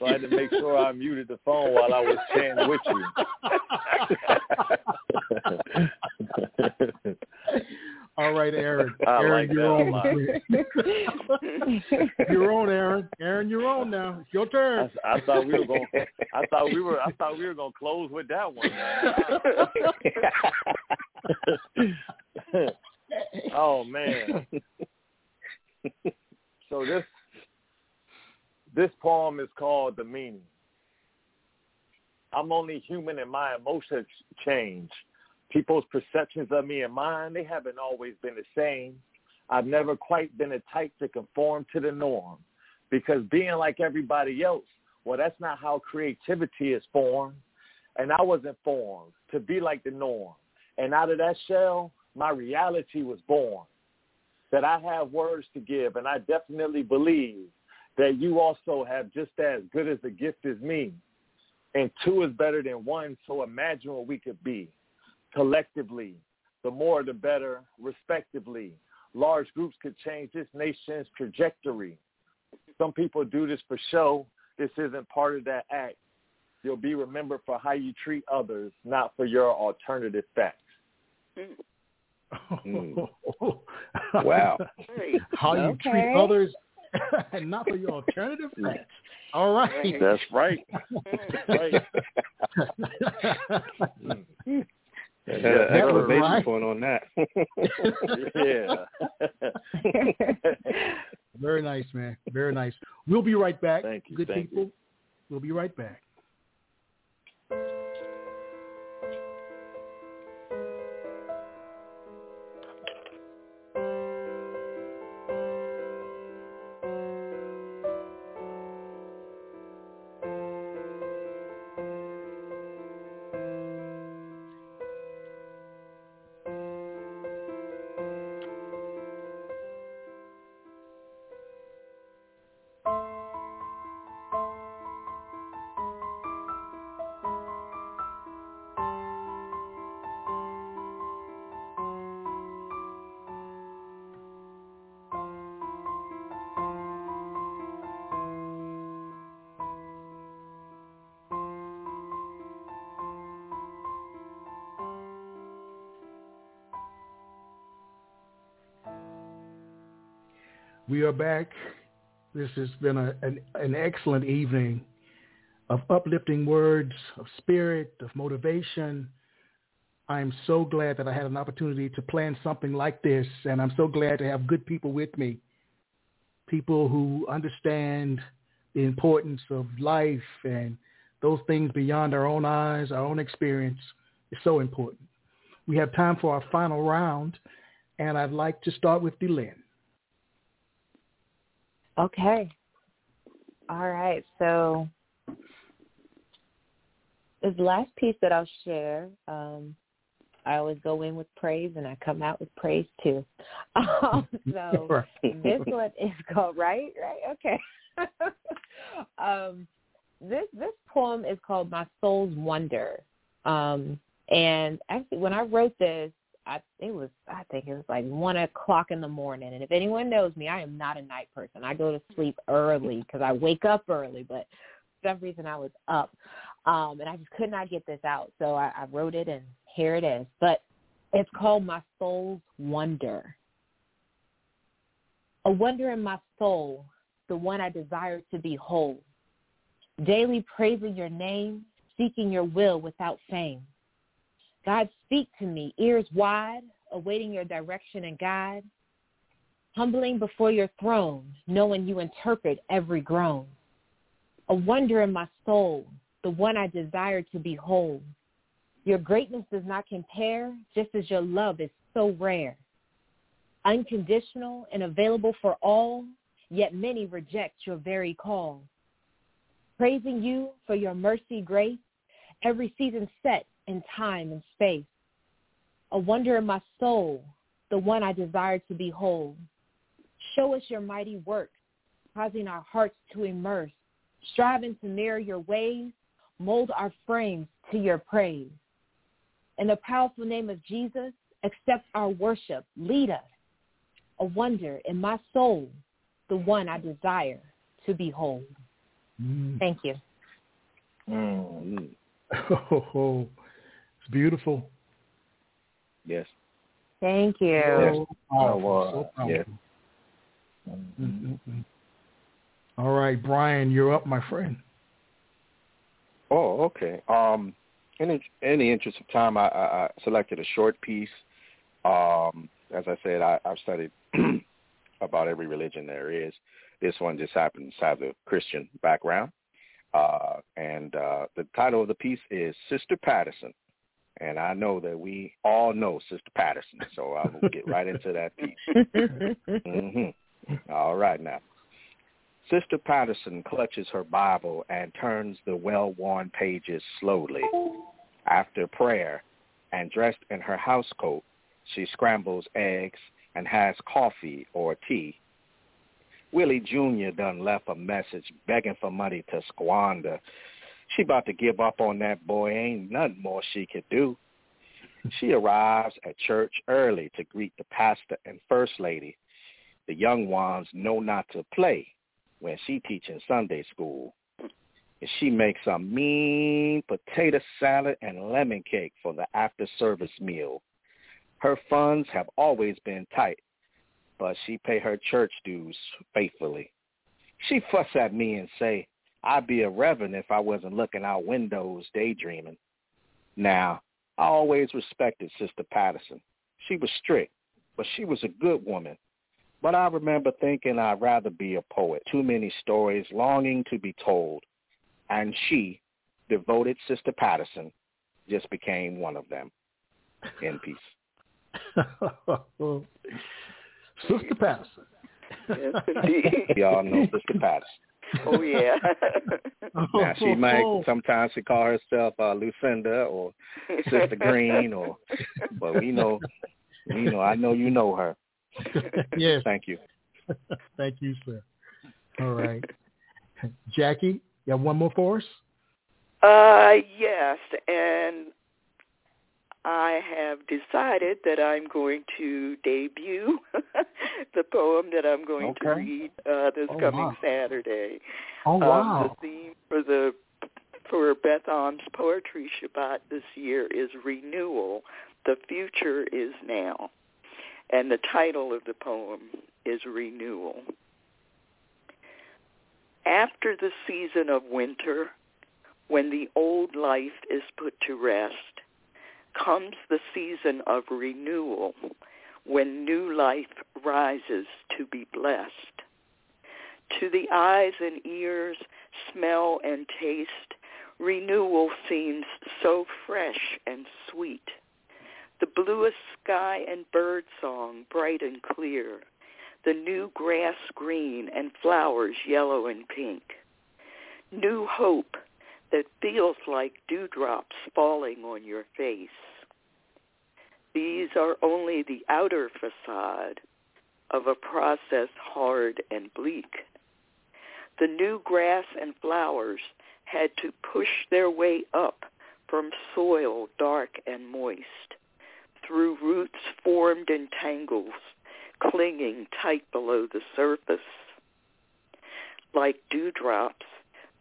So I had to make sure I muted the phone while I was chanting with you. All right, Aaron. I Aaron, like you're that a on. lot. you're on, Aaron. Aaron, you're on now. It's your turn. I, I thought we were going. I thought we were. I thought we were going to close with that one. Man. oh man. So this this poem is called The Meaning. I'm only human and my emotions change. People's perceptions of me and mine, they haven't always been the same. I've never quite been a type to conform to the norm because being like everybody else, well, that's not how creativity is formed. And I wasn't formed to be like the norm. And out of that shell, my reality was born. that I have words to give, and I definitely believe that you also have just as good as a gift as me. And two is better than one, so imagine what we could be collectively. The more, the better, respectively. Large groups could change this nation's trajectory. Some people do this for show. This isn't part of that act. You'll be remembered for how you treat others, not for your alternative facts. Mm. wow. How you okay. treat others and not for your alternative facts. All right. That's right. right. Yeah, exclamation right. point on that. yeah. Very nice, man. Very nice. We'll be right back. Thank you. Good Thank people. You. We'll be right back. We are back. This has been a, an, an excellent evening of uplifting words, of spirit, of motivation. I'm so glad that I had an opportunity to plan something like this, and I'm so glad to have good people with me, people who understand the importance of life and those things beyond our own eyes, our own experience is so important. We have time for our final round, and I'd like to start with DeeLynn. Okay. All right. So this last piece that I'll share, um, I always go in with praise and I come out with praise too. Um, so this one is called right, right, okay. um, this this poem is called My Soul's Wonder. Um, and actually, when I wrote this, I it was I think it was like one o'clock in the morning. And if anyone knows me, I am not a night person. I go to sleep early because I wake up early, but for some reason I was up, um, and I just could not get this out. So I, I wrote it, and here it is. But it's called My Soul's Wonder. A wonder in my soul, the one I desire to behold. Daily praising your name, seeking your will without fame God, speak to me, ears wide, awaiting your direction and guide. Humbling before your throne, knowing you interpret every groan. A wonder in my soul, the one I desire to behold. Your greatness does not compare, just as your love is so rare. Unconditional and available for all, yet many reject your very call. Praising you for your mercy grace, every season set in time and space. A wonder in my soul, the one I desire to behold. Show us your mighty works, causing our hearts to immerse, striving to mirror your ways, mold our frames to your praise. In the powerful name of Jesus, accept our worship. Lead us. A wonder in my soul, the one I desire to behold. Mm. Thank you. Mm. Oh, it's beautiful. Yes. Thank you. Yes. Oh, uh, yes. Mm-hmm. All right, Brian, you're up, my friend. Oh, okay. Um, in, in the interest of time, I, I, I selected a short piece. Um, as I said, I, I've studied about every religion there is. This one just happens to have a Christian background. Uh, and uh, the title of the piece is Sister Patterson. And I know that we all know Sister Patterson, so I will get right into that piece. mm-hmm. All right now. Sister Patterson clutches her Bible and turns the well-worn pages slowly. After prayer and dressed in her house coat, she scrambles eggs, and has coffee or tea. Willie Jr. done left a message begging for money to squander. She about to give up on that boy. Ain't nothing more she could do. She arrives at church early to greet the pastor and first lady. The young ones know not to play when she teaching Sunday school. And she makes a mean potato salad and lemon cake for the after-service meal. Her funds have always been tight, but she pay her church dues faithfully. She fuss at me and say, I'd be a reverend if I wasn't looking out windows daydreaming. Now, I always respected Sister Patterson. She was strict, but she was a good woman. But I remember thinking I'd rather be a poet. Too many stories longing to be told. And she, devoted Sister Patterson, just became one of them. In peace. Sister Patterson. Yes, indeed. Y'all know Sister Patterson. Oh yeah. now she might sometimes she call herself uh, Lucinda or Sister Green or, but we know, we know. I know you know her. yes. Thank you. Thank you, sir. All right, Jackie, you have one more for us? Uh, yes, and I have decided that I'm going to debut the poem that I'm going okay. to read uh, this oh, coming wow. Saturday. Oh wow! Um, the theme for the for Beth Am's poetry Shabbat this year is renewal. The future is now, and the title of the poem is renewal. After the season of winter, when the old life is put to rest comes the season of renewal when new life rises to be blessed. To the eyes and ears, smell and taste, renewal seems so fresh and sweet. The bluest sky and bird song bright and clear, the new grass green and flowers yellow and pink. New hope that feels like dewdrops falling on your face. These are only the outer facade of a process hard and bleak. The new grass and flowers had to push their way up from soil dark and moist, through roots formed in tangles, clinging tight below the surface. Like dewdrops,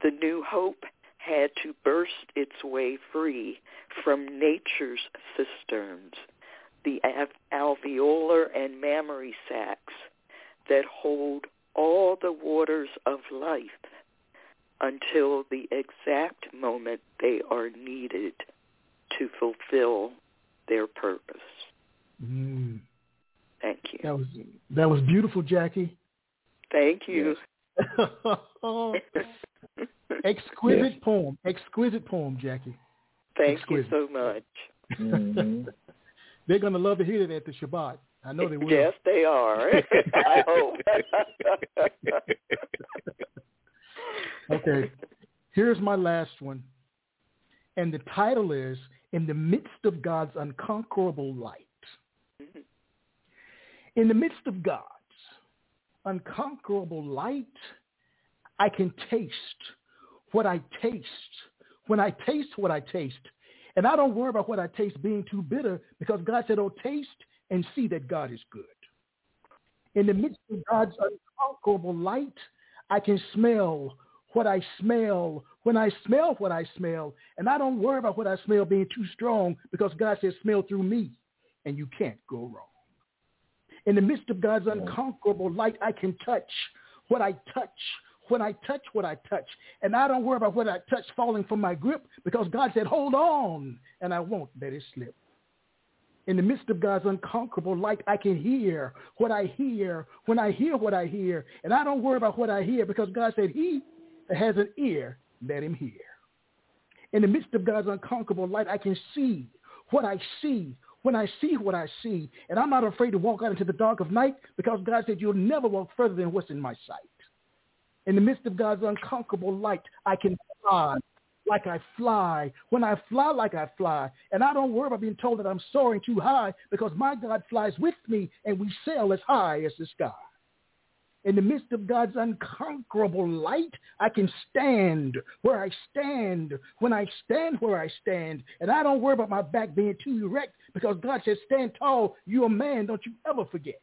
the new hope had to burst its way free from nature's cisterns, the alveolar and mammary sacs that hold all the waters of life until the exact moment they are needed to fulfill their purpose. Mm. Thank you. That was that was beautiful, Jackie. Thank you. Exquisite yes. poem. Exquisite poem, Jackie. Thank Exquisite. you so much. Mm-hmm. They're going to love to hear that at the Shabbat. I know they will. Yes, they are. I hope. okay. Here's my last one. And the title is In the Midst of God's Unconquerable Light. Mm-hmm. In the midst of God's unconquerable light, I can taste what I taste. When I taste what I taste, and I don't worry about what I taste being too bitter because God said, oh, taste and see that God is good. In the midst of God's unconquerable light, I can smell what I smell when I smell what I smell. And I don't worry about what I smell being too strong because God says smell through me and you can't go wrong. In the midst of God's unconquerable light, I can touch what I touch when I touch what I touch. And I don't worry about what I touch falling from my grip because God said, hold on, and I won't let it slip. In the midst of God's unconquerable light, I can hear what I hear when I hear what I hear. And I don't worry about what I hear because God said, he has an ear, let him hear. In the midst of God's unconquerable light, I can see what I see when I see what I see. And I'm not afraid to walk out into the dark of night because God said, you'll never walk further than what's in my sight. In the midst of God's unconquerable light, I can fly like I fly, when I fly like I fly, and I don't worry about being told that I'm soaring too high because my God flies with me and we sail as high as the sky. In the midst of God's unconquerable light, I can stand where I stand when I stand where I stand. And I don't worry about my back being too erect because God says, stand tall. You're a man. Don't you ever forget.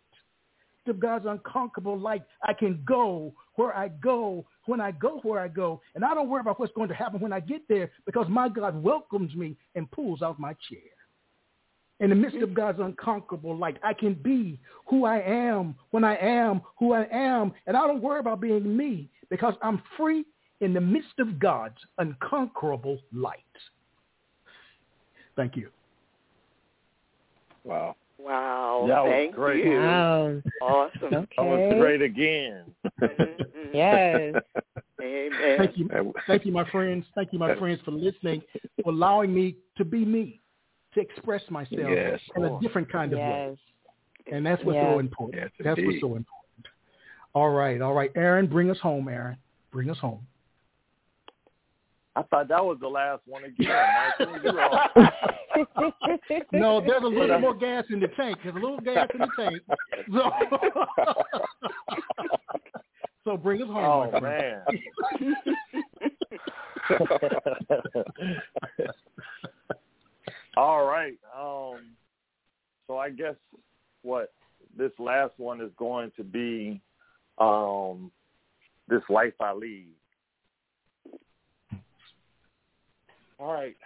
Of God's unconquerable light, I can go where I go when I go where I go. And I don't worry about what's going to happen when I get there because my God welcomes me and pulls out my chair in the midst of God's unconquerable light. I can be who I am when I am who I am. And I don't worry about being me because I'm free in the midst of God's unconquerable light. Thank you. Wow. Wow. That Thank was great. you. Wow. Awesome. Okay. That was great again. Mhm. Yes. Amen. Thank you. Thank you, my friends. Thank you, my friends, for listening, for allowing me to be me, to express myself Yes. in a different kind of way. Yes. And that's what's Yes. so important. Yes, that's what's so important. All right, all right. Aaron, bring us home, Aaron. Bring us home. I thought that was the last one again. Michael. No, there's a little more gas in the tank. There's a little gas in the tank. So, so bring us home, oh man. All right. Um, so I guess what this last one is going to be um, this life I lead. All right.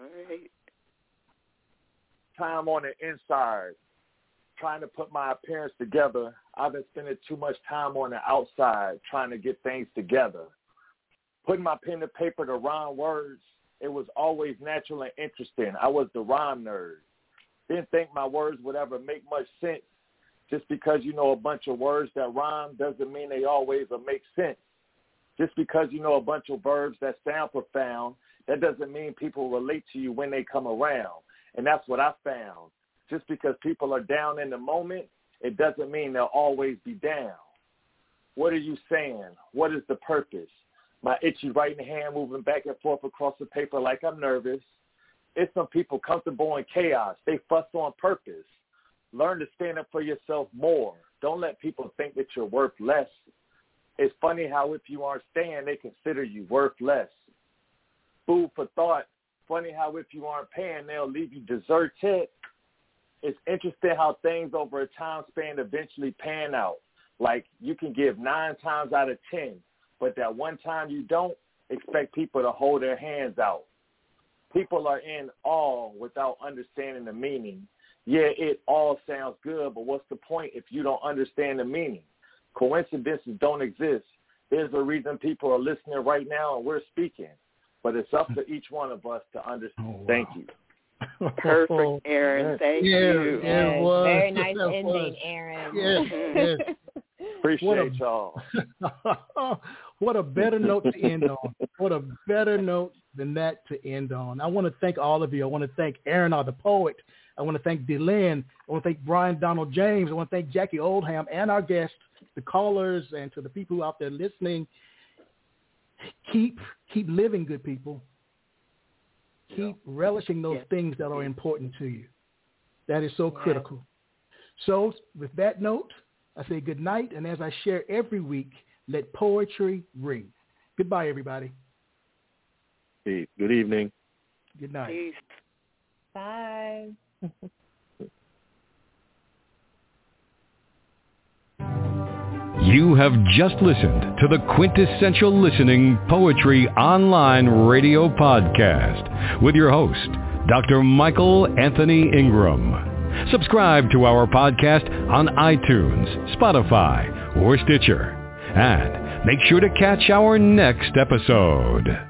All right. Time on the inside, trying to put my appearance together. I've been spending too much time on the outside trying to get things together. Putting my pen to paper to rhyme words, it was always natural and interesting. I was the rhyme nerd. Didn't think my words would ever make much sense. Just because you know a bunch of words that rhyme doesn't mean they always will make sense. Just because you know a bunch of verbs that sound profound, that doesn't mean people relate to you when they come around. And that's what I found. Just because people are down in the moment, it doesn't mean they'll always be down. What are you saying? What is the purpose? My itchy writing hand moving back and forth across the paper like I'm nervous. It's some people comfortable in chaos. They fuss on purpose. Learn to stand up for yourself more. Don't let people think that you're worth less. It's funny how if you aren't staying, they consider you worth less. Food for thought. Funny how if you aren't paying, they'll leave you deserted. It's interesting how things over a time span eventually pan out. Like you can give nine times out of ten, but that one time you don't, expect people to hold their hands out. People are in awe without understanding the meaning. Yeah, it all sounds good, but what's the point if you don't understand the meaning? Coincidences don't exist. There's a reason people are listening right now and we're speaking. But it's up to each one of us to understand. Oh, wow. Thank you. Perfect, Aaron. Thank Yeah, you. yeah. Yes. Was. Very nice It ending, was. Aaron. Yes, yes. Appreciate What a- y'all. what a better note to end on. What a better note than that to end on. I want to thank all of you. I want to thank Aaron, R. The Poet. I want to thank DeeLynn. I want to thank Brian Donnell James. I want to thank Jackie Oldham and our guests, the callers, and to the people out there listening. Keep keep living, good people. Keep relishing those Yes. things that are important to you. That is so Yes. critical. So with that note, I say good night, and as I share every week, let poetry ring. Goodbye, everybody. Peace. Good evening. Good night. Peace. Bye. You have just listened to the Quintessential Listening Poetry Online Radio Podcast with your host, Dr. Michael Anthony Ingram. Subscribe to our podcast on iTunes, Spotify, or Stitcher. And make sure to catch our next episode.